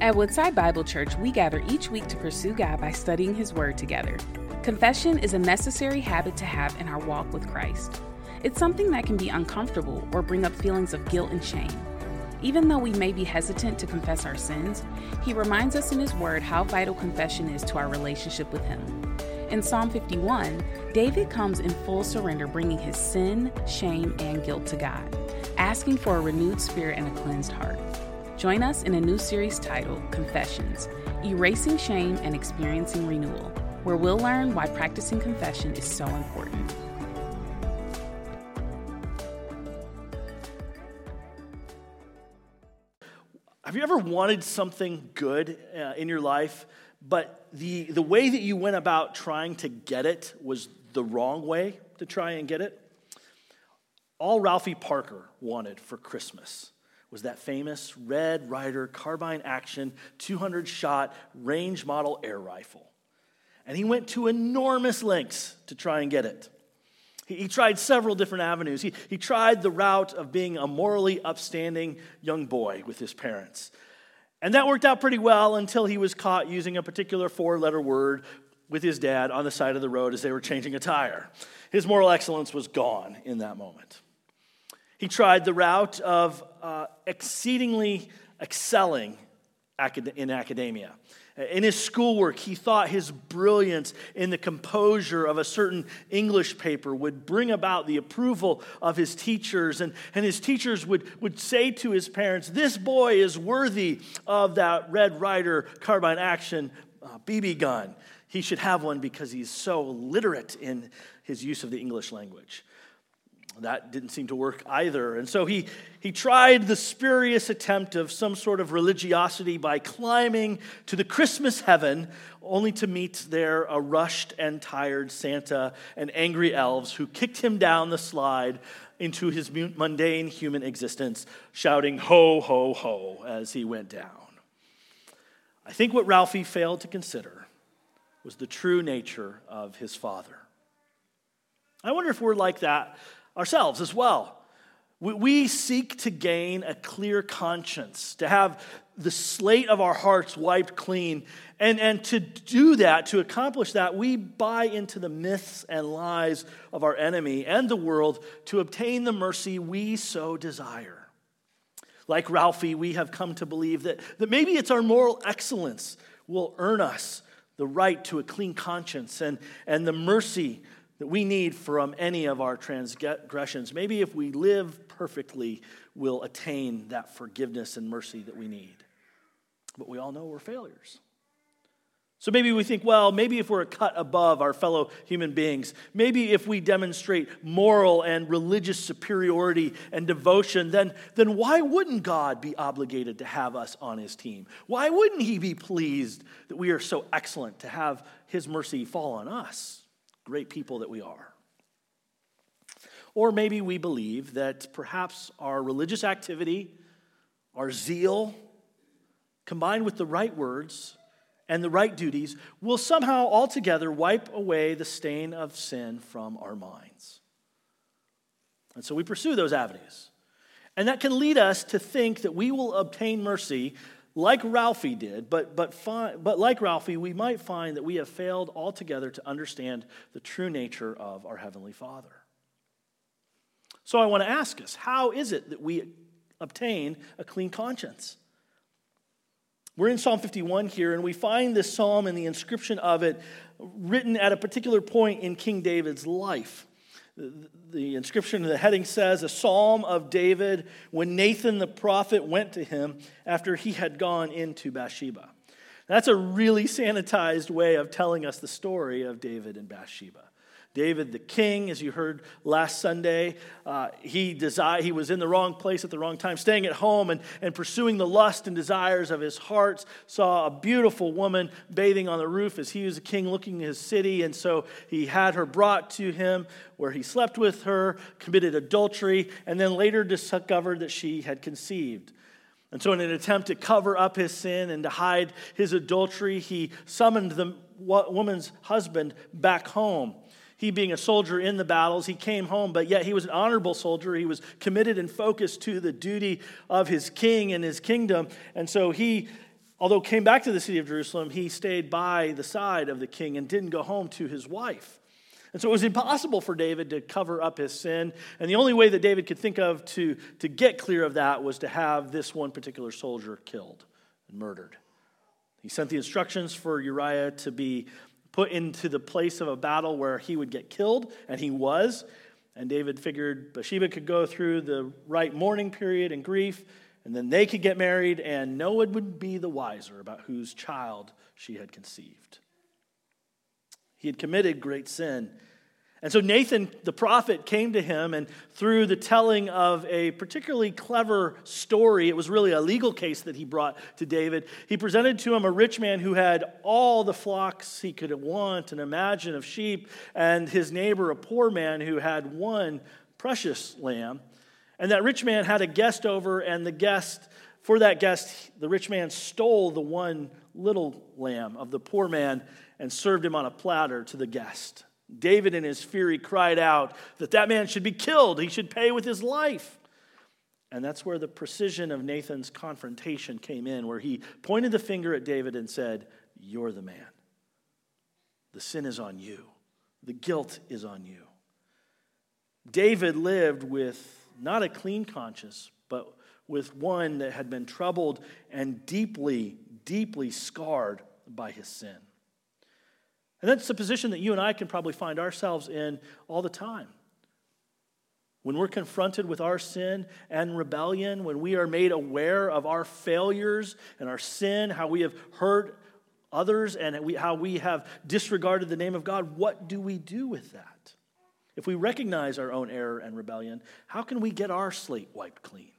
At Woodside Bible Church, we gather each week to pursue God by studying His Word together. Confession is a necessary habit to have in our walk with Christ. It's something that can be uncomfortable or bring up feelings of guilt and shame. Even though we may be hesitant to confess our sins, He reminds us in His Word how vital confession is to our relationship with Him. In Psalm 51, David comes in full surrender, bringing his sin, shame, and guilt to God, asking for a renewed spirit and a cleansed heart. Join us in a new series titled Confessions Erasing Shame and Experiencing Renewal, where we'll learn why practicing confession is so important. Have you ever wanted something good uh, in your life, but the, the way that you went about trying to get it was the wrong way to try and get it? All Ralphie Parker wanted for Christmas was that famous Red Ryder carbine action 200 shot range model air rifle. And he went to enormous lengths to try and get it. He, he tried several different avenues. He, he tried the route of being a morally upstanding young boy with his parents. And that worked out pretty well until he was caught using a particular four letter word with his dad on the side of the road as they were changing a tire. His moral excellence was gone in that moment. He tried the route of uh, exceedingly excelling in academia. In his schoolwork, he thought his brilliance in the composure of a certain English paper would bring about the approval of his teachers. And, and his teachers would, would say to his parents, This boy is worthy of that Red Ryder carbine action uh, BB gun. He should have one because he's so literate in his use of the English language. That didn't seem to work either. And so he, he tried the spurious attempt of some sort of religiosity by climbing to the Christmas heaven, only to meet there a rushed and tired Santa and angry elves who kicked him down the slide into his mundane human existence, shouting, Ho, ho, ho, as he went down. I think what Ralphie failed to consider was the true nature of his father. I wonder if we're like that ourselves as well. We seek to gain a clear conscience, to have the slate of our hearts wiped clean. And, and to do that, to accomplish that, we buy into the myths and lies of our enemy and the world to obtain the mercy we so desire. Like Ralphie, we have come to believe that, that maybe it's our moral excellence will earn us the right to a clean conscience and, and the mercy that we need from any of our transgressions. Maybe if we live perfectly, we'll attain that forgiveness and mercy that we need. But we all know we're failures. So maybe we think, well, maybe if we're a cut above our fellow human beings, maybe if we demonstrate moral and religious superiority and devotion, then, then why wouldn't God be obligated to have us on his team? Why wouldn't he be pleased that we are so excellent to have his mercy fall on us? Great people that we are. Or maybe we believe that perhaps our religious activity, our zeal, combined with the right words and the right duties, will somehow altogether wipe away the stain of sin from our minds. And so we pursue those avenues. And that can lead us to think that we will obtain mercy like Ralphie did, but, but, fi- but like Ralphie, we might find that we have failed altogether to understand the true nature of our Heavenly Father. So I want to ask us how is it that we obtain a clean conscience? We're in Psalm 51 here, and we find this psalm and the inscription of it written at a particular point in King David's life. The inscription, in the heading says, A psalm of David when Nathan the prophet went to him after he had gone into Bathsheba. That's a really sanitized way of telling us the story of David and Bathsheba. David, the king, as you heard last Sunday, uh, he, desi- he was in the wrong place at the wrong time, staying at home and, and pursuing the lust and desires of his heart. Saw a beautiful woman bathing on the roof as he was a king looking at his city. And so he had her brought to him where he slept with her, committed adultery, and then later discovered that she had conceived. And so, in an attempt to cover up his sin and to hide his adultery, he summoned the woman's husband back home. He, being a soldier in the battles, he came home, but yet he was an honorable soldier. He was committed and focused to the duty of his king and his kingdom. And so he although came back to the city of Jerusalem, he stayed by the side of the king and didn't go home to his wife. And so it was impossible for David to cover up his sin. And the only way that David could think of to, to get clear of that was to have this one particular soldier killed and murdered. He sent the instructions for Uriah to be put into the place of a battle where he would get killed, and he was. And David figured Bathsheba could go through the right mourning period and grief, and then they could get married, and no one would be the wiser about whose child she had conceived. He had committed great sin. And so Nathan, the prophet, came to him, and through the telling of a particularly clever story, it was really a legal case that he brought to David. He presented to him a rich man who had all the flocks he could want and imagine of sheep, and his neighbor, a poor man who had one precious lamb. And that rich man had a guest over, and the guest, for that guest, the rich man stole the one little lamb of the poor man and served him on a platter to the guest. David, in his fury, cried out that that man should be killed. He should pay with his life. And that's where the precision of Nathan's confrontation came in, where he pointed the finger at David and said, You're the man. The sin is on you, the guilt is on you. David lived with not a clean conscience, but with one that had been troubled and deeply, deeply scarred by his sin. And that's the position that you and I can probably find ourselves in all the time. When we're confronted with our sin and rebellion, when we are made aware of our failures and our sin, how we have hurt others, and how we have disregarded the name of God, what do we do with that? If we recognize our own error and rebellion, how can we get our slate wiped clean?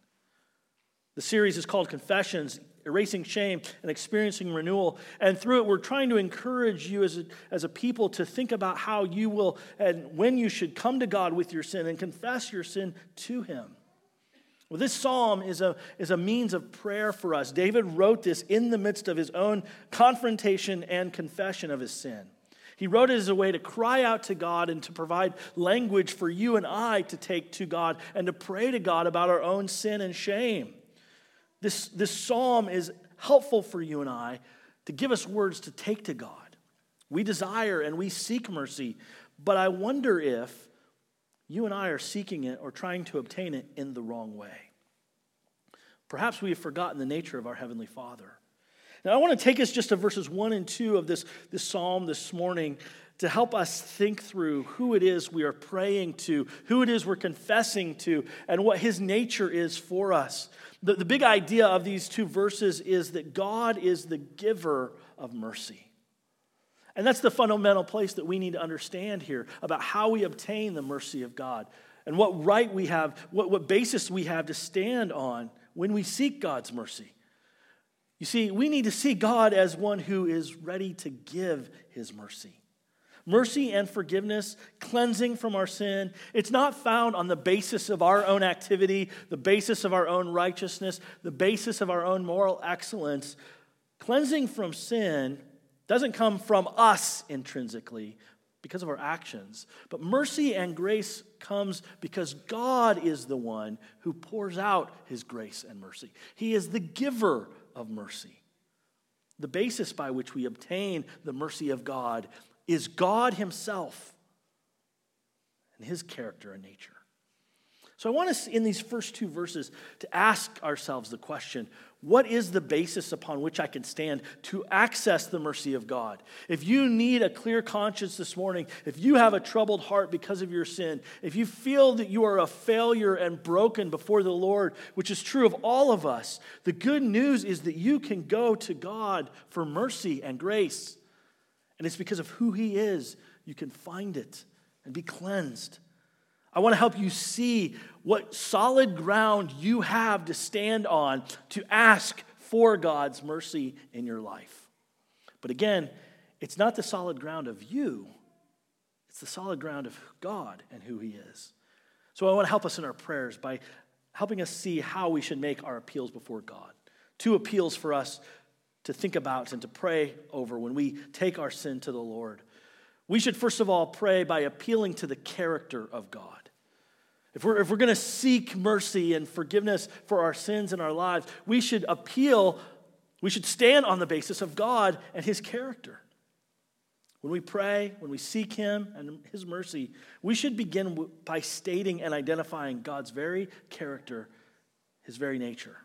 The series is called Confessions erasing shame and experiencing renewal. And through it, we're trying to encourage you as a, as a people to think about how you will and when you should come to God with your sin and confess your sin to Him. Well, this psalm is a, is a means of prayer for us. David wrote this in the midst of his own confrontation and confession of his sin. He wrote it as a way to cry out to God and to provide language for you and I to take to God and to pray to God about our own sin and shame. This, this psalm is helpful for you and I to give us words to take to God. We desire and we seek mercy, but I wonder if you and I are seeking it or trying to obtain it in the wrong way. Perhaps we have forgotten the nature of our Heavenly Father. Now, I want to take us just to verses 1 and 2 of this, this psalm this morning to help us think through who it is we are praying to, who it is we're confessing to, and what His nature is for us. The, the big idea of these two verses is that God is the giver of mercy. And that's the fundamental place that we need to understand here about how we obtain the mercy of God and what right we have, what, what basis we have to stand on when we seek God's mercy. You see, we need to see God as one who is ready to give his mercy. Mercy and forgiveness, cleansing from our sin, it's not found on the basis of our own activity, the basis of our own righteousness, the basis of our own moral excellence. Cleansing from sin doesn't come from us intrinsically because of our actions, but mercy and grace comes because God is the one who pours out his grace and mercy. He is the giver of mercy. The basis by which we obtain the mercy of God is God Himself and His character and nature. So I want us in these first two verses to ask ourselves the question what is the basis upon which I can stand to access the mercy of God? If you need a clear conscience this morning, if you have a troubled heart because of your sin, if you feel that you are a failure and broken before the Lord, which is true of all of us, the good news is that you can go to God for mercy and grace. And it's because of who He is you can find it and be cleansed. I want to help you see what solid ground you have to stand on to ask for God's mercy in your life. But again, it's not the solid ground of you, it's the solid ground of God and who He is. So I want to help us in our prayers by helping us see how we should make our appeals before God. Two appeals for us to think about and to pray over when we take our sin to the Lord. We should first of all pray by appealing to the character of God. If we're, if we're going to seek mercy and forgiveness for our sins in our lives, we should appeal We should stand on the basis of God and his character. When we pray, when we seek him and his mercy, we should begin by stating and identifying God's very character, his very nature.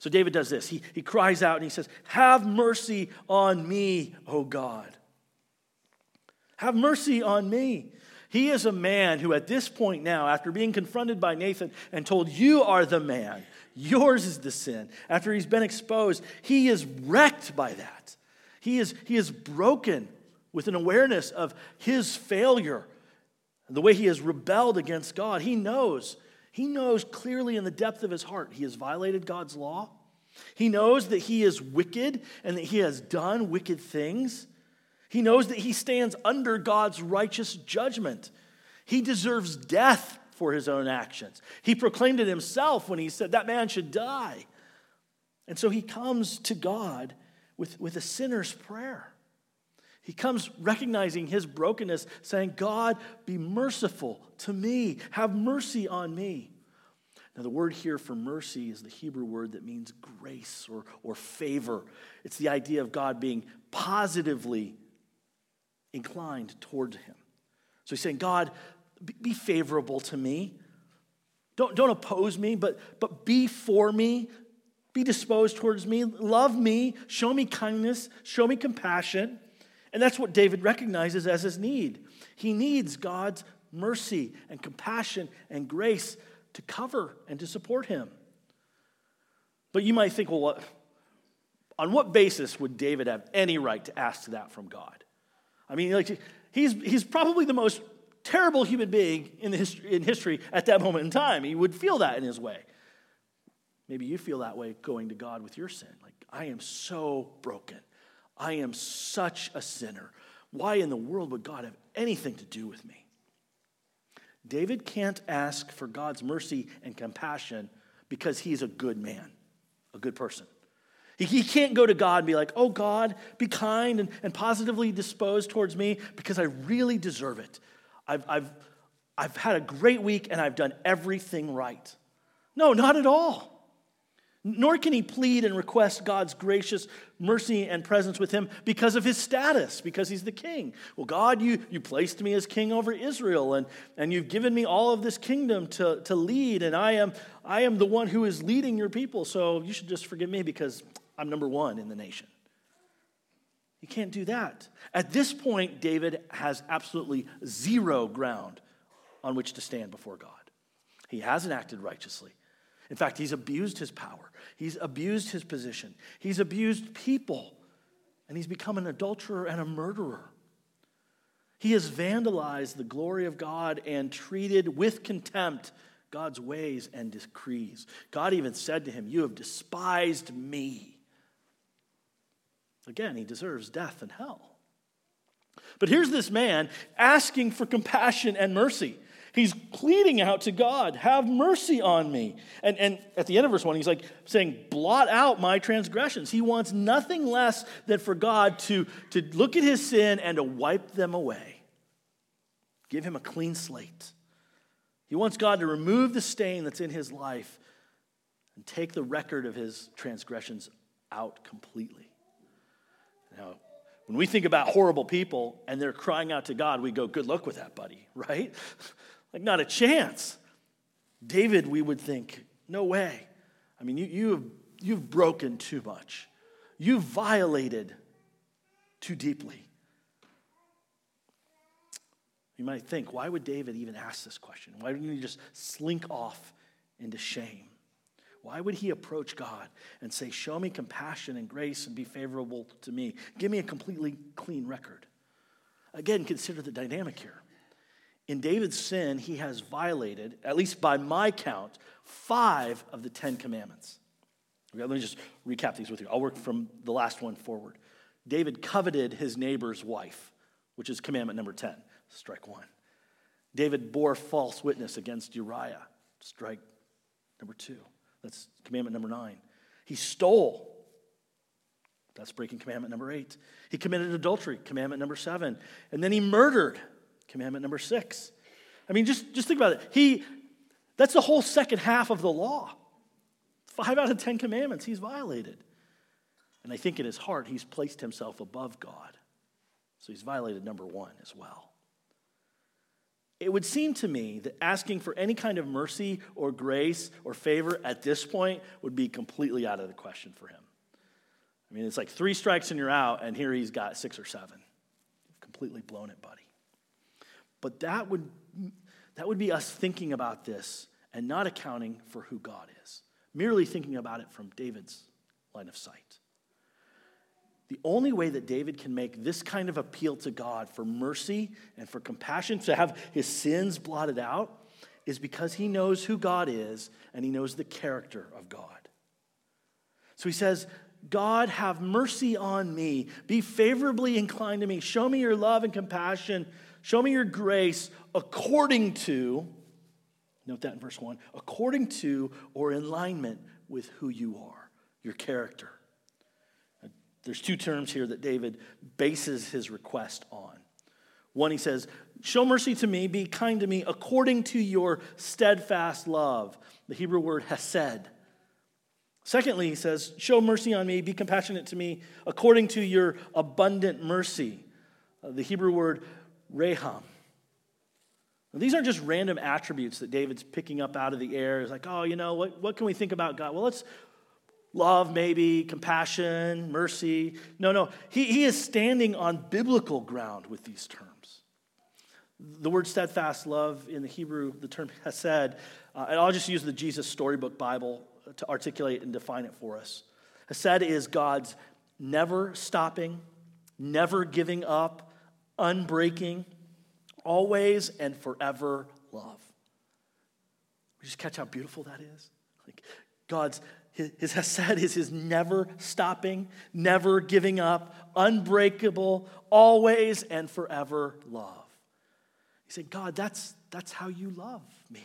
So David does this. He, he cries out and he says, Have mercy on me, O God. Have mercy on me. He is a man who, at this point now, after being confronted by Nathan and told, You are the man, yours is the sin, after he's been exposed, he is wrecked by that. He is, he is broken with an awareness of his failure, the way he has rebelled against God. He knows, he knows clearly in the depth of his heart, he has violated God's law. He knows that he is wicked and that he has done wicked things. He knows that he stands under God's righteous judgment. He deserves death for his own actions. He proclaimed it himself when he said that man should die. And so he comes to God with, with a sinner's prayer. He comes recognizing his brokenness, saying, God, be merciful to me. Have mercy on me. Now, the word here for mercy is the Hebrew word that means grace or, or favor. It's the idea of God being positively inclined toward him. So he's saying, God, be favorable to me. Don't, don't oppose me, but, but be for me. Be disposed towards me. Love me. Show me kindness. Show me compassion. And that's what David recognizes as his need. He needs God's mercy and compassion and grace to cover and to support him. But you might think, well, what, on what basis would David have any right to ask that from God? I mean, like, he's, he's probably the most terrible human being in, the history, in history at that moment in time. He would feel that in his way. Maybe you feel that way going to God with your sin. Like, I am so broken. I am such a sinner. Why in the world would God have anything to do with me? David can't ask for God's mercy and compassion because he's a good man, a good person. He, can't go to God and be like, oh, God, be kind and, and positively disposed towards me because I really deserve it. I've, I've, I've had a great week and I've done everything right. No, not at all. Nor can he plead and request God's gracious mercy and presence with him because of his status, because he's the king. Well, God, you, you placed me as king over Israel, and, and you've given me all of this kingdom to, to lead, and I am, I am the one who is leading your people, so you should just forgive me because I'm number one in the nation. You can't do that. At this point, David has absolutely zero ground on which to stand before God. He hasn't acted righteously. In fact, he's abused his power, he's abused his position, he's abused people, and he's become an adulterer and a murderer. He has vandalized the glory of God and treated with contempt God's ways and decrees. God even said to him, You have despised me. Again, he deserves death and hell. But here's this man asking for compassion and mercy. He's pleading out to God, have mercy on me. And, and at the end of verse 1, he's like saying, blot out my transgressions. He wants nothing less than for God to, to look at his sin and to wipe them away, give him a clean slate. He wants God to remove the stain that's in his life and take the record of his transgressions out completely. Now, when we think about horrible people and they're crying out to God, we go, good luck with that, buddy, right? Like, not a chance. David, we would think, no way. I mean, you, you have, you've broken too much, you've violated too deeply. You might think, why would David even ask this question? Why didn't he just slink off into shame? Why would he approach God and say, Show me compassion and grace and be favorable to me? Give me a completely clean record. Again, consider the dynamic here. In David's sin, he has violated, at least by my count, five of the Ten Commandments. Let me just recap these with you. I'll work from the last one forward. David coveted his neighbor's wife, which is commandment number 10, strike one. David bore false witness against Uriah, strike number two. That's commandment number nine. He stole. That's breaking commandment number eight. He committed adultery, commandment number seven. And then he murdered, Commandment number six. I mean, just, just think about it. He, that's the whole second half of the law. Five out of ten commandments he's violated. And I think in his heart, he's placed himself above God. So he's violated number one as well. It would seem to me that asking for any kind of mercy or grace or favor at this point would be completely out of the question for him. I mean, it's like three strikes and you're out, and here he's got six or seven. You've completely blown it, buddy. But that would, that would be us thinking about this and not accounting for who God is, merely thinking about it from David's line of sight. The only way that David can make this kind of appeal to God for mercy and for compassion, to have his sins blotted out, is because he knows who God is and he knows the character of God. So he says, God, have mercy on me. Be favorably inclined to me. Show me your love and compassion. Show me your grace according to, note that in verse 1, according to or in alignment with who you are, your character. There's two terms here that David bases his request on. One, he says, Show mercy to me, be kind to me, according to your steadfast love. The Hebrew word hesed. Secondly, he says, Show mercy on me, be compassionate to me, according to your abundant mercy. Uh, the Hebrew word raham. Now, these aren't just random attributes that David's picking up out of the air. It's like, oh, you know, what, what can we think about God? Well, let's love, maybe, compassion, mercy. No, no. He, he is standing on biblical ground with these terms. The word steadfast love in the Hebrew, the term hesed, uh, and I'll just use the Jesus Storybook Bible to articulate and define it for us. Hesed is God's never stopping, never giving up, unbreaking, always and forever love. We just catch how beautiful that is? Like God's his hesed is his never stopping, never giving up, unbreakable, always and forever love. You say, God, that's, that's how you love me.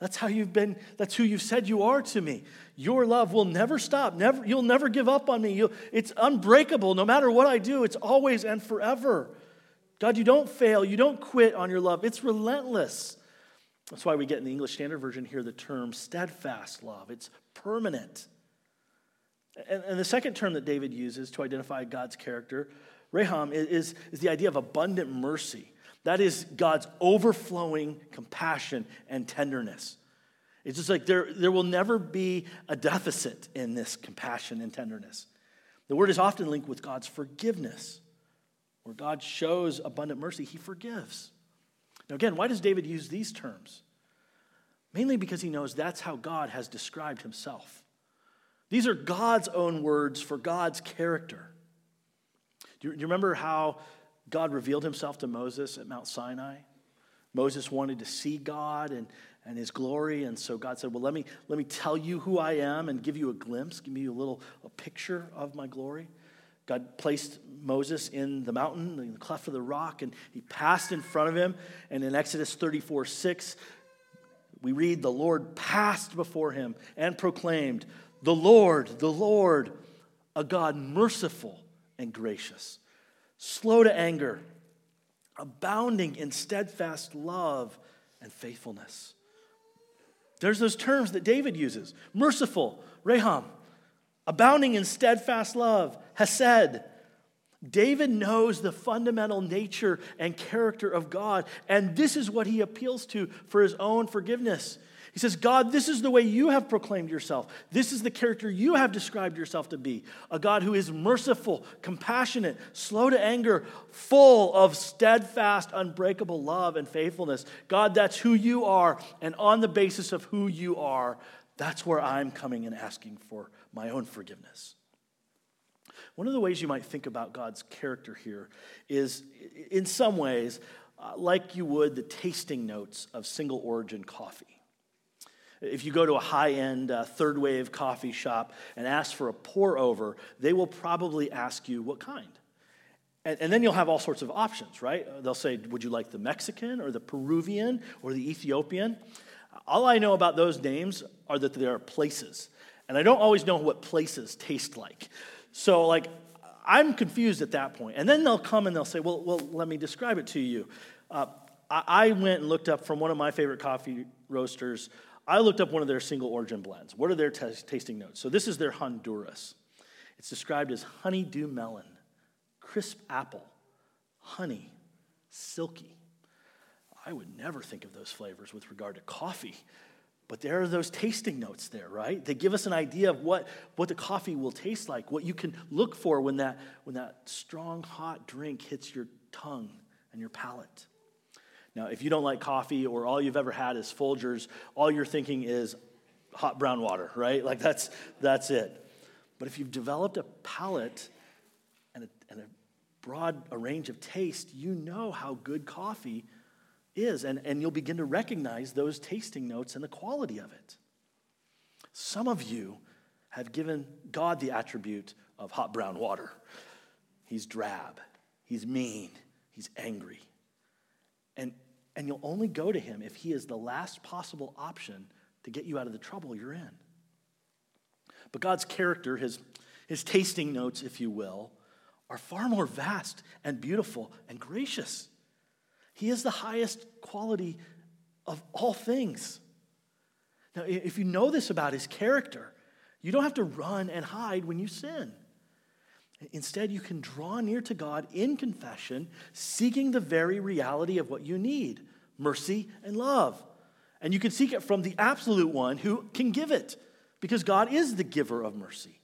That's how you've been, that's who you've said you are to me. Your love will never stop. Never, you'll never give up on me. You'll, it's unbreakable. No matter what I do, it's always and forever. God, you don't fail. You don't quit on your love. It's relentless. That's why we get in the English Standard Version here the term steadfast love. It's permanent. And, and the second term that David uses to identify God's character, Raham, is, is the idea of abundant mercy. That is God's overflowing compassion and tenderness. It's just like there, there will never be a deficit in this compassion and tenderness. The word is often linked with God's forgiveness. Where God shows abundant mercy, he forgives. Now, again, why does David use these terms? Mainly because he knows that's how God has described himself. These are God's own words for God's character. Do you, remember how God revealed himself to Moses at Mount Sinai? Moses wanted to see God and, and his glory, and so God said, Well, let me, let me tell you who I am and give you a glimpse, give you a little a picture of my glory. God placed Moses in the mountain, in the cleft of the rock, and he passed in front of him. And in Exodus 34 6, we read, The Lord passed before him and proclaimed, The Lord, the Lord, a God merciful and gracious, slow to anger, abounding in steadfast love and faithfulness. There's those terms that David uses merciful, Raham, abounding in steadfast love, Hesed. David knows the fundamental nature and character of God, and this is what he appeals to for his own forgiveness. He says, God, this is the way you have proclaimed yourself. This is the character you have described yourself to be a God who is merciful, compassionate, slow to anger, full of steadfast, unbreakable love and faithfulness. God, that's who you are. And on the basis of who you are, that's where I'm coming and asking for my own forgiveness. One of the ways you might think about God's character here is, in some ways, uh, like you would the tasting notes of single origin coffee. If you go to a high end uh, third wave coffee shop and ask for a pour over, they will probably ask you what kind. And, and, then you'll have all sorts of options, right? They'll say, Would you like the Mexican or the Peruvian or the Ethiopian? All I know about those names are that they are places. And I don't always know what places taste like. So, like, I'm confused at that point. And then they'll come and they'll say, Well, well let me describe it to you. Uh, I, I went and looked up from one of my favorite coffee roasters, I looked up one of their single origin blends. What are their t- tasting notes? So, this is their Honduras. It's described as honeydew melon, crisp apple, honey, silky. I would never think of those flavors with regard to coffee, but there are those tasting notes there, right? They give us an idea of what, what the coffee will taste like, what you can look for when that, when that strong, hot drink hits your tongue and your palate. Now, if you don't like coffee or all you've ever had is Folgers, all you're thinking is hot brown water, right? Like that's, that's it. But if you've developed a palate and a, and a broad a range of taste, you know how good coffee is, and, and you'll begin to recognize those tasting notes and the quality of it. Some of you have given God the attribute of hot brown water. He's drab, he's mean, he's angry. And, and you'll only go to him if he is the last possible option to get you out of the trouble you're in. But God's character, his, his tasting notes, if you will, are far more vast and beautiful and gracious. He is the highest quality of all things. Now, if you know this about his character, you don't have to run and hide when you sin. Instead, you can draw near to God in confession, seeking the very reality of what you need mercy and love. And you can seek it from the absolute one who can give it, because God is the giver of mercy.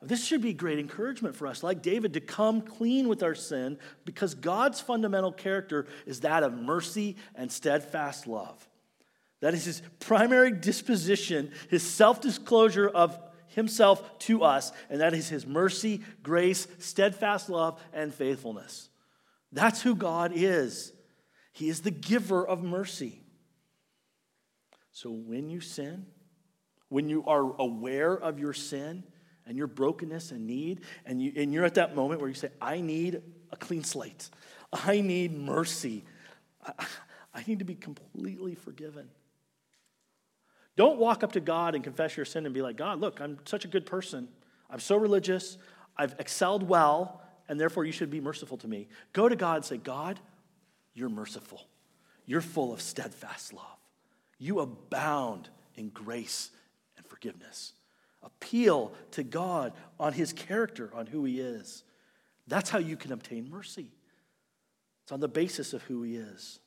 This should be great encouragement for us, like David, to come clean with our sin because God's fundamental character is that of mercy and steadfast love. That is his primary disposition, his self disclosure of himself to us, and that is his mercy, grace, steadfast love, and faithfulness. That's who God is. He is the giver of mercy. So when you sin, when you are aware of your sin and your brokenness and need, and, you, and you're at that moment where you say, I need a clean slate, I need mercy, I, I need to be completely forgiven. Don't walk up to God and confess your sin and be like, God, look, I'm such a good person. I'm so religious. I've excelled well, and therefore you should be merciful to me. Go to God and say, God, you're merciful. You're full of steadfast love. You abound in grace and forgiveness. Appeal to God on his character, on who he is. That's how you can obtain mercy. It's on the basis of who he is.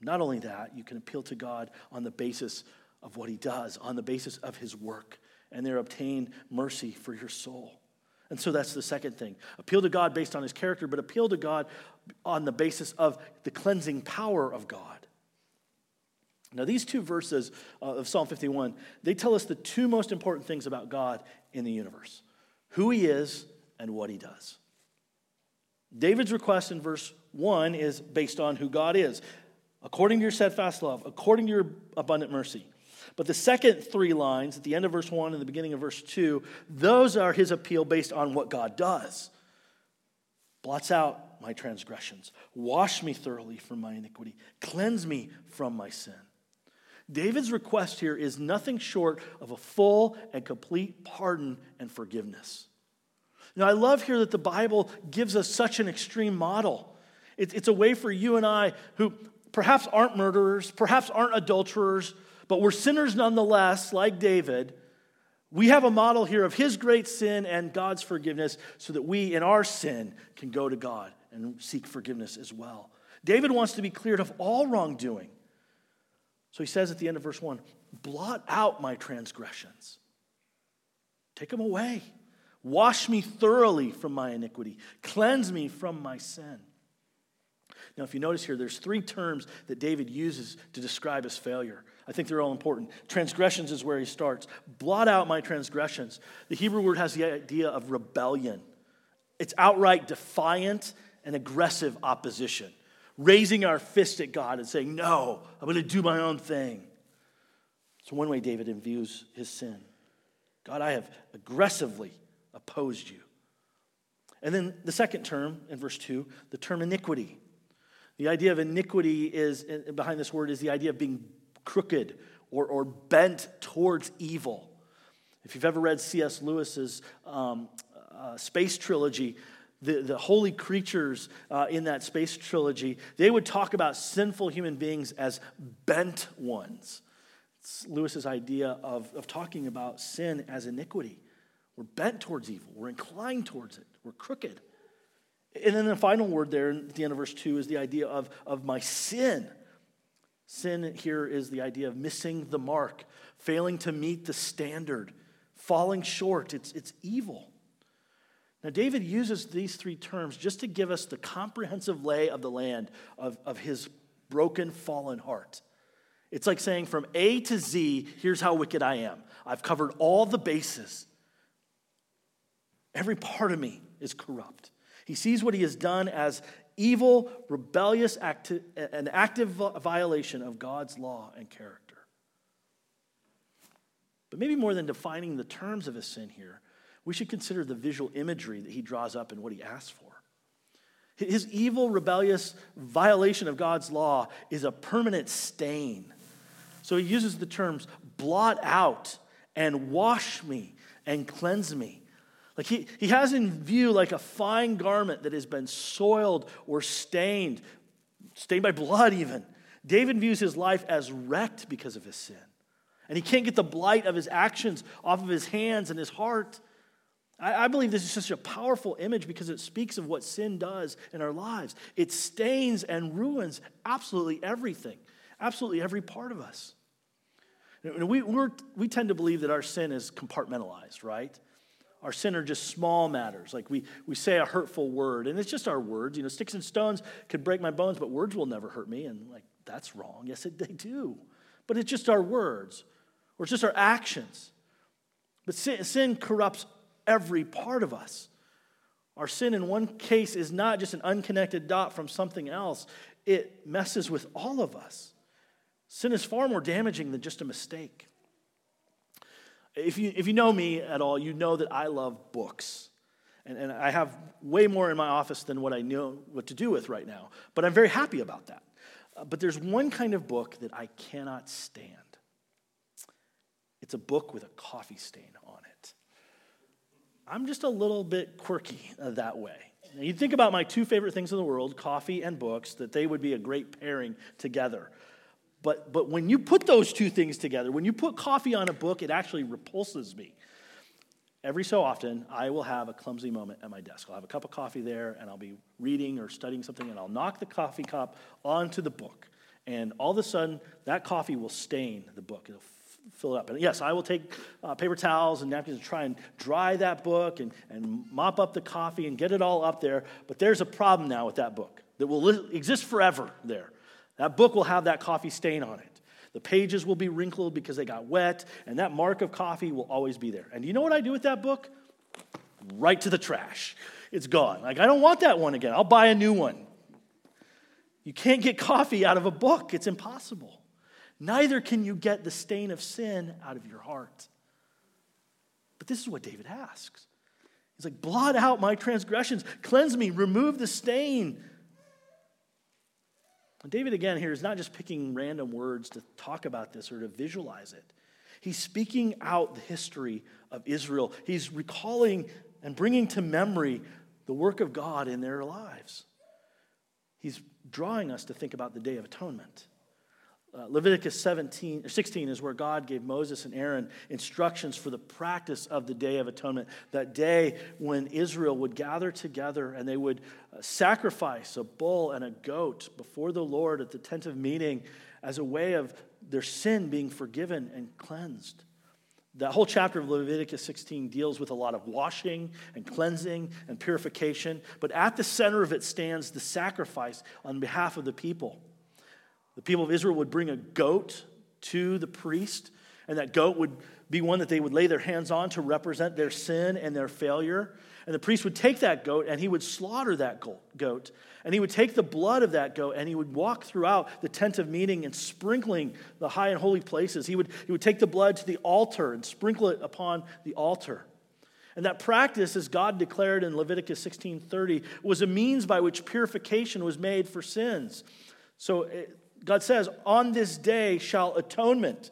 Not only that, you can appeal to God on the basis of what he does, on the basis of his work, and there obtain mercy for your soul. And so that's the second thing. Appeal to God based on his character, but appeal to God on the basis of the cleansing power of God. Now, these two verses uh, of Psalm 51, they tell us the two most important things about God in the universe who he is and what he does. David's request in verse 1 is based on who God is, according to your steadfast love, according to your abundant mercy. But the second three lines, at the end of verse 1 and the beginning of verse 2, those are his appeal based on what God does. Blots out my transgressions, wash me thoroughly from my iniquity, cleanse me from my sin. David's request here is nothing short of a full and complete pardon and forgiveness. Now, I love here that the Bible gives us such an extreme model. It's a way for you and I, who perhaps aren't murderers, perhaps aren't adulterers, but we're sinners nonetheless, like David. We have a model here of his great sin and God's forgiveness so that we, in our sin, can go to God and seek forgiveness as well. David wants to be cleared of all wrongdoing. So he says at the end of verse 1 blot out my transgressions, take them away. Wash me thoroughly from my iniquity, cleanse me from my sin. Now, if you notice here, there's three terms that David uses to describe his failure. I think they're all important. Transgressions is where he starts. Blot out my transgressions. The Hebrew word has the idea of rebellion, it's outright defiant and aggressive opposition, raising our fist at God and saying, No, I'm going to do my own thing. So, one way David views his sin God, I have aggressively opposed you. And then the second term in verse 2, the term iniquity. The idea of iniquity is, behind this word, is the idea of being crooked or, or bent towards evil. If you've ever read C.S. Lewis's um, uh, space trilogy, the, the holy creatures uh, in that space trilogy, they would talk about sinful human beings as bent ones. It's Lewis's idea of, of talking about sin as iniquity. We're bent towards evil. We're inclined towards it. We're crooked. And then the final word there at the end of verse 2 is the idea of, of my sin. Sin here is the idea of missing the mark, failing to meet the standard, falling short. It's, it's evil. Now, David uses these three terms just to give us the comprehensive lay of the land of, of his broken, fallen heart. It's like saying from A to Z, here's how wicked I am. I've covered all the bases. Every part of me is corrupt. He sees what he has done as evil, rebellious, acti- an active violation of God's law and character. But maybe more than defining the terms of his sin here, we should consider the visual imagery that he draws up and what he asks for. His evil, rebellious violation of God's law is a permanent stain. So he uses the terms blot out and wash me and cleanse me. Like he, he has in view like a fine garment that has been soiled or stained, stained by blood even. David views his life as wrecked because of his sin. And he can't get the blight of his actions off of his hands and his heart. I, I believe this is such a powerful image because it speaks of what sin does in our lives. It stains and ruins absolutely everything, absolutely every part of us. We, we tend to believe that our sin is compartmentalized, right? Our sin are just small matters. Like we, we say a hurtful word, and it's just our words. You know, sticks and stones could break my bones, but words will never hurt me. And like, that's wrong. Yes, it, they do. But it's just our words, or it's just our actions. But sin, sin corrupts every part of us. Our sin, in one case, is not just an unconnected dot from something else, it messes with all of us. Sin is far more damaging than just a mistake. If you, if you know me at all, you know that I love books. And, and I have way more in my office than what I know what to do with right now. But I'm very happy about that. Uh, but there's one kind of book that I cannot stand it's a book with a coffee stain. I'm just a little bit quirky uh, that way. Now, you think about my two favorite things in the world, coffee and books, that they would be a great pairing together. But, but when you put those two things together, when you put coffee on a book, it actually repulses me. Every so often, I will have a clumsy moment at my desk. I'll have a cup of coffee there, and I'll be reading or studying something, and I'll knock the coffee cup onto the book. And all of a sudden, that coffee will stain the book. It'll fill it up. And yes, I will take uh, paper towels and napkins and try and dry that book and, and mop up the coffee and get it all up there. But there's a problem now with that book that will li- exist forever there. That book will have that coffee stain on it. The pages will be wrinkled because they got wet, and that mark of coffee will always be there. And you know what I do with that book? Right to the trash. It's gone. Like, I don't want that one again. I'll buy a new one. You can't get coffee out of a book, it's impossible. Neither can you get the stain of sin out of your heart. But this is what David asks. He's like, blot out my transgressions, cleanse me, remove the stain. David, again, here is not just picking random words to talk about this or to visualize it. He's speaking out the history of Israel. He's recalling and bringing to memory the work of God in their lives. He's drawing us to think about the Day of Atonement. Uh, Leviticus 17 or 16 is where God gave Moses and Aaron instructions for the practice of the Day of Atonement. That day when Israel would gather together and they would uh, sacrifice a bull and a goat before the Lord at the tent of meeting as a way of their sin being forgiven and cleansed. That whole chapter of Leviticus 16 deals with a lot of washing and cleansing and purification, but at the center of it stands the sacrifice on behalf of the people. The people of Israel would bring a goat to the priest, and that goat would be one that they would lay their hands on to represent their sin and their failure. And the priest would take that goat and he would slaughter that goat. And he would take the blood of that goat and he would walk throughout the tent of meeting and sprinkling the high and holy places. He would, he would take the blood to the altar and sprinkle it upon the altar. And that practice, as God declared in Leviticus 16:30, was a means by which purification was made for sins. So God says, On this day shall atonement,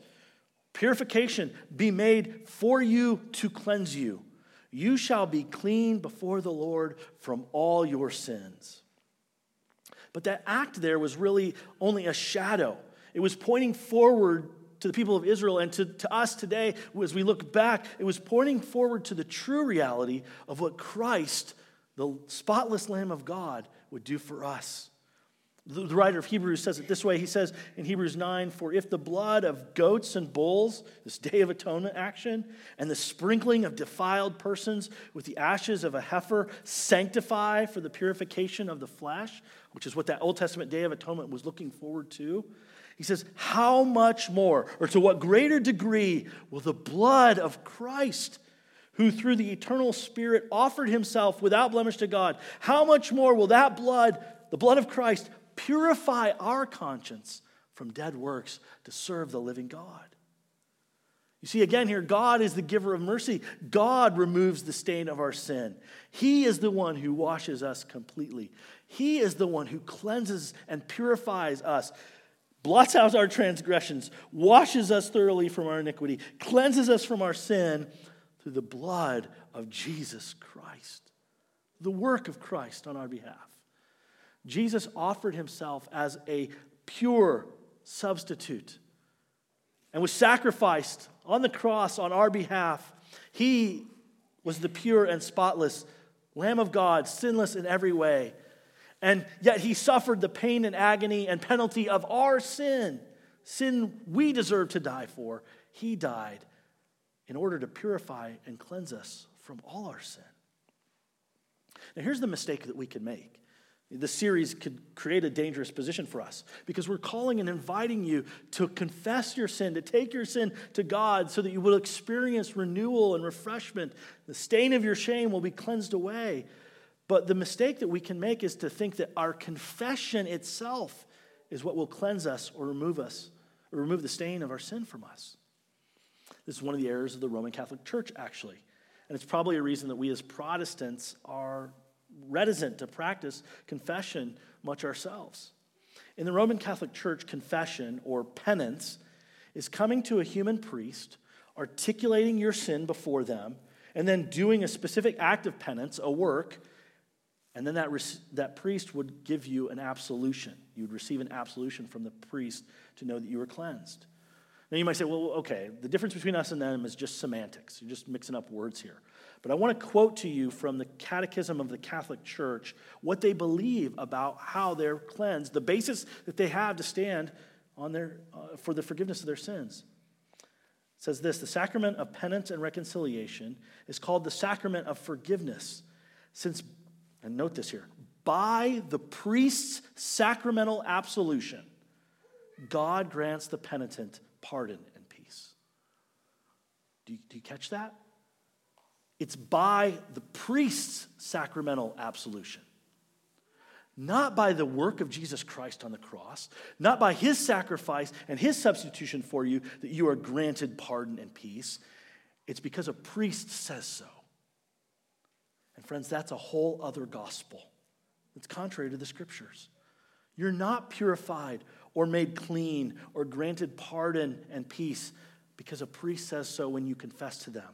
purification be made for you to cleanse you. You shall be clean before the Lord from all your sins. But that act there was really only a shadow, it was pointing forward to the people of Israel and to, to us today, as we look back, it was pointing forward to the true reality of what Christ, the spotless Lamb of God, would do for us. The writer of Hebrews says it this way. He says in Hebrews 9, For if the blood of goats and bulls, this day of atonement action, and the sprinkling of defiled persons with the ashes of a heifer sanctify for the purification of the flesh, which is what that Old Testament day of atonement was looking forward to, he says, How much more, or to what greater degree, will the blood of Christ, who through the eternal Spirit offered himself without blemish to God, how much more will that blood, the blood of Christ, purify our conscience from dead works to serve the living God. You see, again, here, God is the giver of mercy. God removes the stain of our sin. He is the one who washes us completely. He is the one who cleanses and purifies us, blots out our transgressions, washes us thoroughly from our iniquity, cleanses us from our sin through the blood of Jesus Christ, the work of Christ on our behalf. Jesus offered himself as a pure substitute and was sacrificed on the cross on our behalf. He was the pure and spotless Lamb of God, sinless in every way. And yet he suffered the pain and agony and penalty of our sin, sin we deserve to die for. He died in order to purify and cleanse us from all our sin. Now, here's the mistake that we can make the series could create a dangerous position for us because we're calling and inviting you to confess your sin, to take your sin to God so that you will experience renewal and refreshment. The stain of your shame will be cleansed away. But the mistake that we can make is to think that our confession itself is what will cleanse us or remove us, or remove the stain of our sin from us. This is one of the errors of the Roman Catholic Church, actually. And it's probably a reason that we as Protestants are reticent to practice confession much ourselves. In the Roman Catholic Church, confession or penance is coming to a human priest, articulating your sin before them, and then doing a specific act of penance, a work, and then that, that priest would give you an absolution. You would receive an absolution from the priest to know that you were cleansed. Now you might say, well, okay, the difference between us and them is just semantics. You're just mixing up words here. But I want to quote to you from the Catechism of the Catholic Church what they believe about how they're cleansed, the basis that they have to stand on their, uh, for the forgiveness of their sins. It says this The sacrament of penance and reconciliation is called the sacrament of forgiveness, since, and note this here, by the priest's sacramental absolution, God grants the penitent pardon and peace. Do you, do you catch that? It's by the priest's sacramental absolution. Not by the work of Jesus Christ on the cross, not by his sacrifice and his substitution for you that you are granted pardon and peace. It's because a priest says so. And friends, that's a whole other gospel. It's contrary to the scriptures. You're not purified or made clean or granted pardon and peace because a priest says so when you confess to them.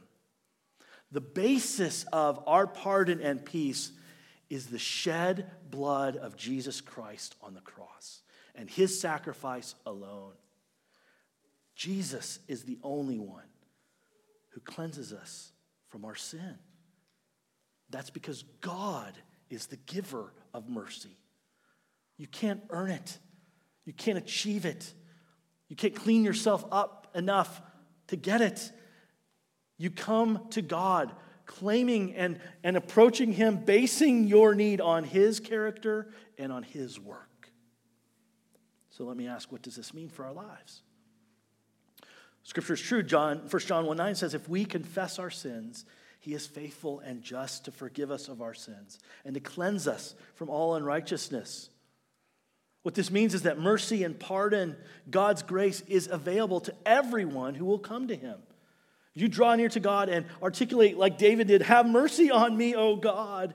The basis of our pardon and peace is the shed blood of Jesus Christ on the cross and his sacrifice alone. Jesus is the only one who cleanses us from our sin. That's because God is the giver of mercy. You can't earn it, you can't achieve it, you can't clean yourself up enough to get it. You come to God claiming and, and approaching Him, basing your need on His character and on His work. So let me ask, what does this mean for our lives? Scripture is true. John, 1 John 1 9 says, If we confess our sins, he is faithful and just to forgive us of our sins and to cleanse us from all unrighteousness. What this means is that mercy and pardon, God's grace, is available to everyone who will come to him. You draw near to God and articulate, like David did, Have mercy on me, O God.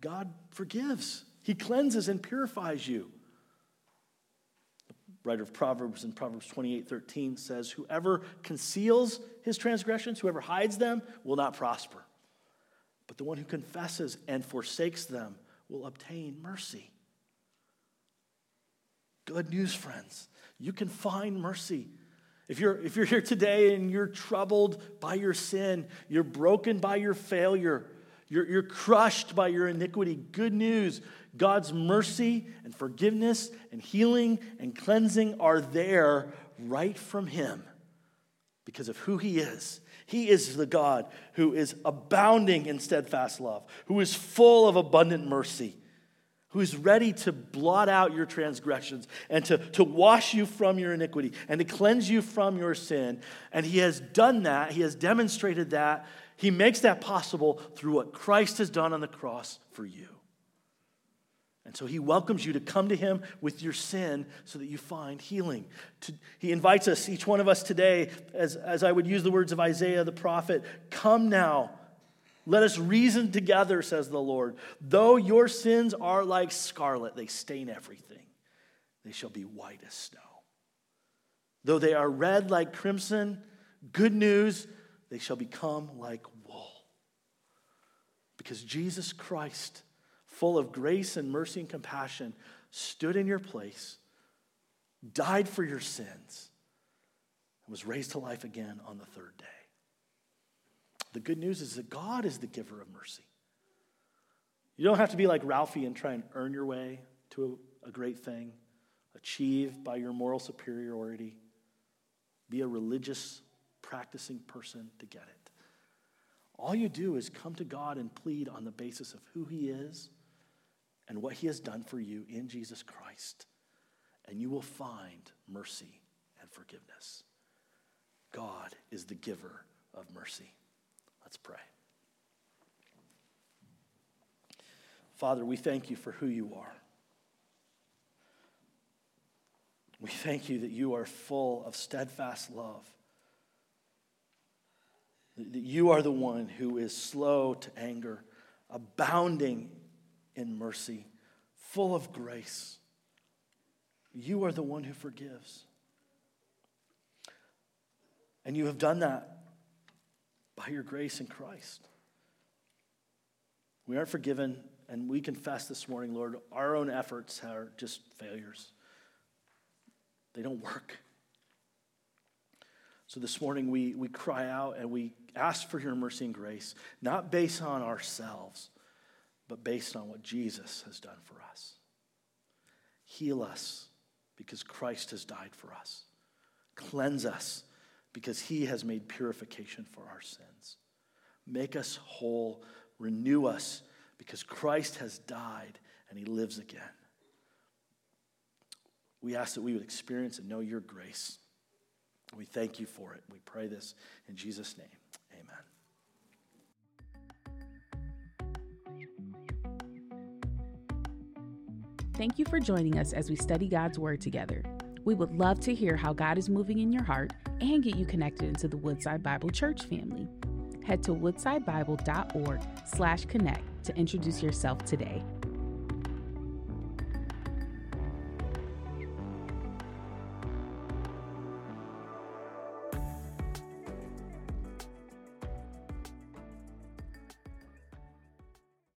God forgives, He cleanses and purifies you. The writer of Proverbs in Proverbs 28 13 says, Whoever conceals his transgressions, whoever hides them, will not prosper. But the one who confesses and forsakes them will obtain mercy. Good news, friends. You can find mercy If you're, if you're here today and you're troubled by your sin, you're broken by your failure, you're, you're crushed by your iniquity, good news God's mercy and forgiveness and healing and cleansing are there right from Him because of who He is. He is the God who is abounding in steadfast love, who is full of abundant mercy, who is ready to blot out your transgressions and to, to wash you from your iniquity and to cleanse you from your sin. And He has done that, He has demonstrated that. He makes that possible through what Christ has done on the cross for you. And so he welcomes you to come to him with your sin so that you find healing. He invites us, each one of us today, as, as I would use the words of Isaiah the prophet, come now. Let us reason together, says the Lord. Though your sins are like scarlet, they stain everything. They shall be white as snow. Though they are red like crimson, good news, they shall become like wool. Because Jesus Christ full of grace and mercy and compassion, stood in your place, died for your sins, and was raised to life again on the third day. The good news is that God is the giver of mercy. You don't have to be like Ralphie and try and earn your way to a, a great thing, achieve by your moral superiority, be a religious, practicing person to get it. All you do is come to God and plead on the basis of who He is and what he has done for you in Jesus Christ, and you will find mercy and forgiveness. God is the giver of mercy. Let's pray. Father, we thank you for who you are. We thank you that you are full of steadfast love. That you are the one who is slow to anger, abounding in mercy, full of grace. You are the one who forgives. And you have done that by your grace in Christ. We aren't forgiven, and we confess this morning, Lord, our own efforts are just failures. They don't work. So this morning we, we cry out and we ask for your mercy and grace, not based on ourselves, but based on what Jesus has done for us. Heal us because Christ has died for us. Cleanse us because he has made purification for our sins. Make us whole. Renew us because Christ has died and he lives again. We ask that we would experience and know your grace. We thank you for it. We pray this in Jesus' name. Amen. Thank you for joining us as we study God's Word together. We would love to hear how God is moving in your heart and get you connected into the Woodside Bible Church family. Head to woodsidebible.org slash connect to introduce yourself today.